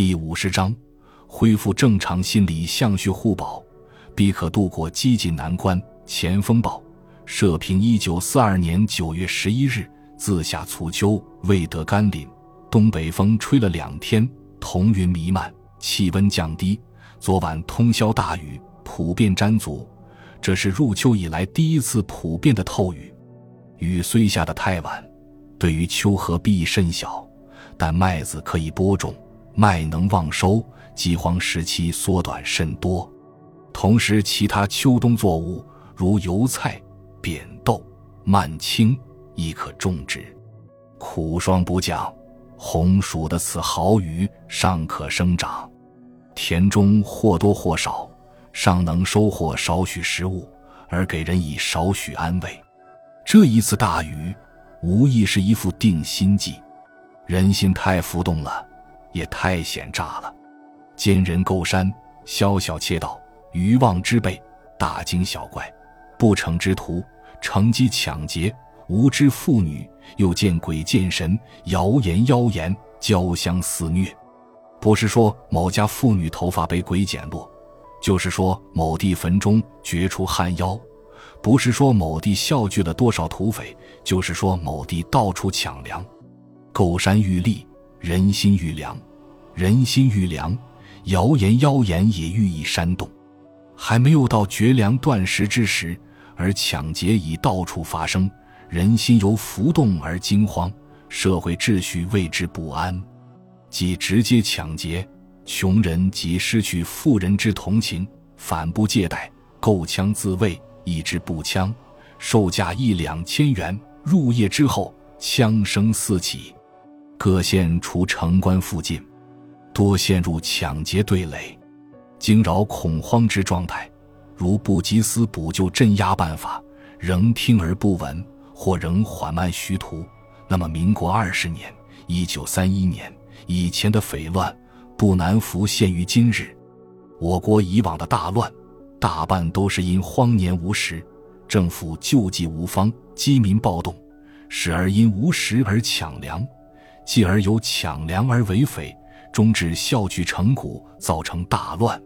第五十章，恢复正常心理相续互保，必可度过激进难关。前锋报社评：一九四二年九月十一日，自下初秋，未得甘霖，东北风吹了两天，彤云弥漫，气温降低。昨晚通宵大雨，普遍沾足，这是入秋以来第一次普遍的透雨。雨虽下得太晚，对于秋禾裨益甚小，但麦子可以播种。麦能旺收，饥荒时期缩短甚多。同时，其他秋冬作物如油菜、扁豆、蔓青亦可种植。苦霜不降，红薯的此好雨尚可生长，田中或多或少尚能收获少许食物，而给人以少许安慰。这一次大雨，无疑是一副定心剂。人心太浮动了。也太险诈了！奸人构山，宵小窃盗，愚妄之辈，大惊小怪，不成之徒，乘机抢劫，无知妇女，又见鬼见神，谣言妖言，交相肆虐。不是说某家妇女头发被鬼剪落，就是说某地坟中掘出旱妖，不是说某地笑聚了多少土匪，就是说某地到处抢粮，构山欲立。人心愈凉，人心愈凉，谣言妖言也愈易煽动。还没有到绝粮断食之时，而抢劫已到处发生，人心由浮动而惊慌，社会秩序为之不安。即直接抢劫，穷人即失去富人之同情，反不借贷，购枪自卫，一支步枪，售价一两千元。入夜之后，枪声四起。各县除城关附近，多陷入抢劫对垒，惊扰恐慌之状态。如不及思补救镇压办法，仍听而不闻，或仍缓慢虚图，那么民国二十年（一九三一年）以前的匪乱，不难浮现于今日。我国以往的大乱，大半都是因荒年无时，政府救济无方，饥民暴动，时而因无食而抢粮。继而由抢粮而为匪，终至笑聚成谷，造成大乱。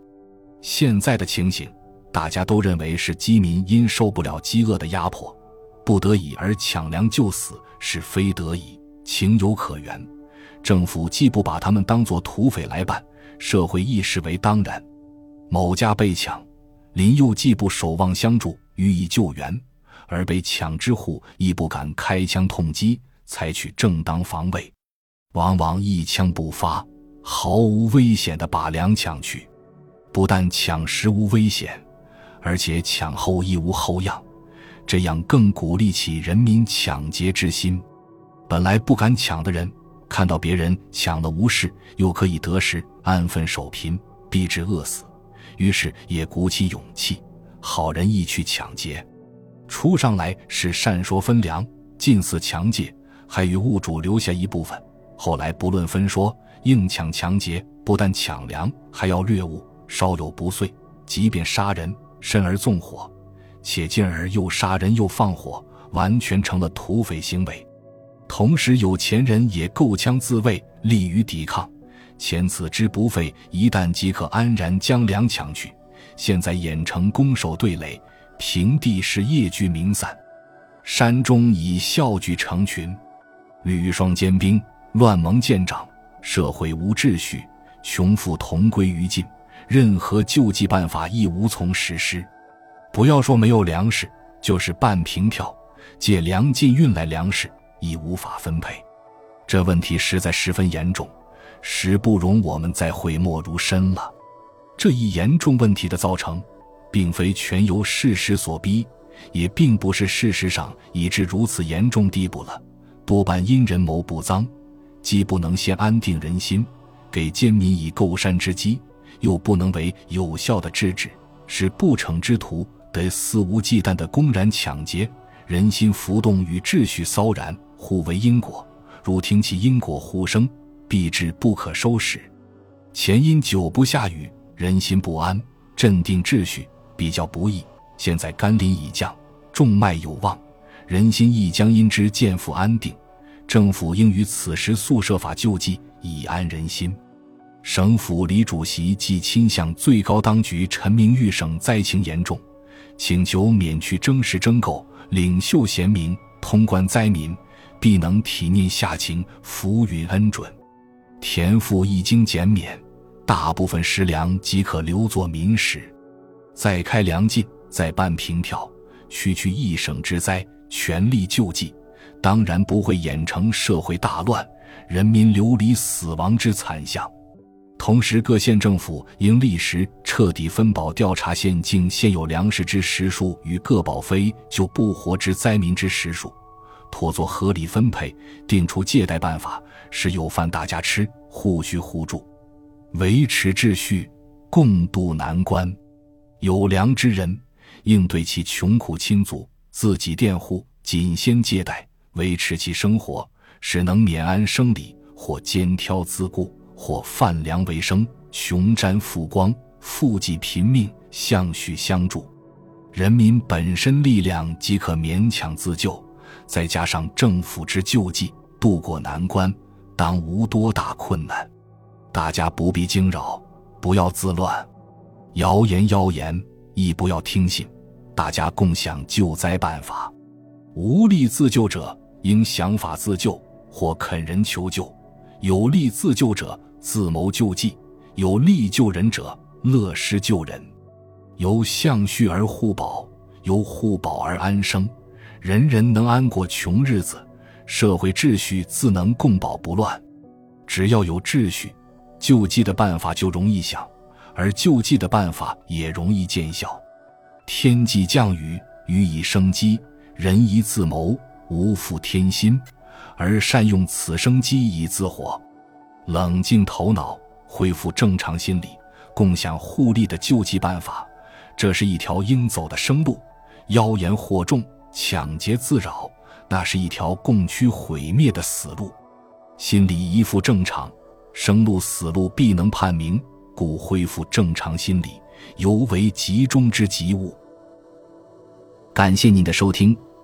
现在的情形，大家都认为是饥民因受不了饥饿的压迫，不得已而抢粮就死，是非得已，情有可原。政府既不把他们当作土匪来办，社会亦视为当然。某家被抢，邻右既不守望相助予以救援，而被抢之户亦不敢开枪痛击，采取正当防卫。往往一枪不发，毫无危险的把粮抢去，不但抢食无危险，而且抢后亦无后样，这样更鼓励起人民抢劫之心。本来不敢抢的人，看到别人抢了无事，又可以得食，安分守贫，避之饿死，于是也鼓起勇气，好人亦去抢劫。初上来是善说分粮，近似强借，还与物主留下一部分。后来不论分说，硬抢强劫，不但抢粮，还要掠物，稍有不遂，即便杀人，甚而纵火，且进而又杀人又放火，完全成了土匪行为。同时，有钱人也购枪自卫，利于抵抗。前此之不费一旦即可安然将粮抢去，现在演成攻守对垒，平地是夜聚民散，山中已笑聚成群，屡霜坚冰。乱盟渐长，社会无秩序，穷富同归于尽，任何救济办法亦无从实施。不要说没有粮食，就是半凭票借粮进运来粮食，亦无法分配。这问题实在十分严重，实不容我们再讳莫如深了。这一严重问题的造成，并非全由事实所逼，也并不是事实上已至如此严重地步了，多半因人谋不臧。既不能先安定人心，给奸民以构山之机，又不能为有效的制止，使不成之徒得肆无忌惮的公然抢劫，人心浮动与秩序骚然互为因果。如听其因果互生，必至不可收拾。前因久不下雨，人心不安，镇定秩序比较不易。现在甘霖已降，种麦有望，人心亦将因之渐复安定。政府应于此时速设法救济，以安人心。省府李主席即亲向最高当局陈明豫省灾情严重，请求免去征实征购，领袖贤明，通关灾民，必能体念下情，福允恩准。田赋一经减免，大部分食粮即可留作民食。再开粮进，再办平调，区区一省之灾，全力救济，当然不会演成社会大乱、人民流离死亡之惨象。同时，各县政府应立时彻底分保调查县境现有粮食之实数与各保非就不活之灾民之实数，妥作合理分配，定出借贷办法，使有饭大家吃，互需互助，维持秩序，共度难关。有良之人，应对其穷苦亲族，自己佃户，仅先借贷，维持其生活，使能免安生理，或肩挑自顾。或贩粮为生，穷沾富光，富济贫命，相续相助，人民本身力量即可勉强自救，再加上政府之救济，渡过难关，当无多大困难。大家不必惊扰，不要自乱，谣言谣言亦不要听信。大家共享救灾办法，无力自救者应想法自救，或恳人求救；有利自救者。自谋救济，有利救人者乐施救人，由相续而互保，由互保而安生，人人能安过穷日子，社会秩序自能共保不乱。只要有秩序，救济的办法就容易想，而救济的办法也容易见效。天既降雨，予以生机，人宜自谋，无负天心，而善用此生机以自活。冷静头脑，恢复正常心理，共享互利的救济办法，这是一条应走的生路。妖言惑众，抢劫自扰，那是一条共趋毁灭的死路。心理一复正常，生路死路必能判明。故恢复正常心理，尤为急中之急务。感谢您的收听，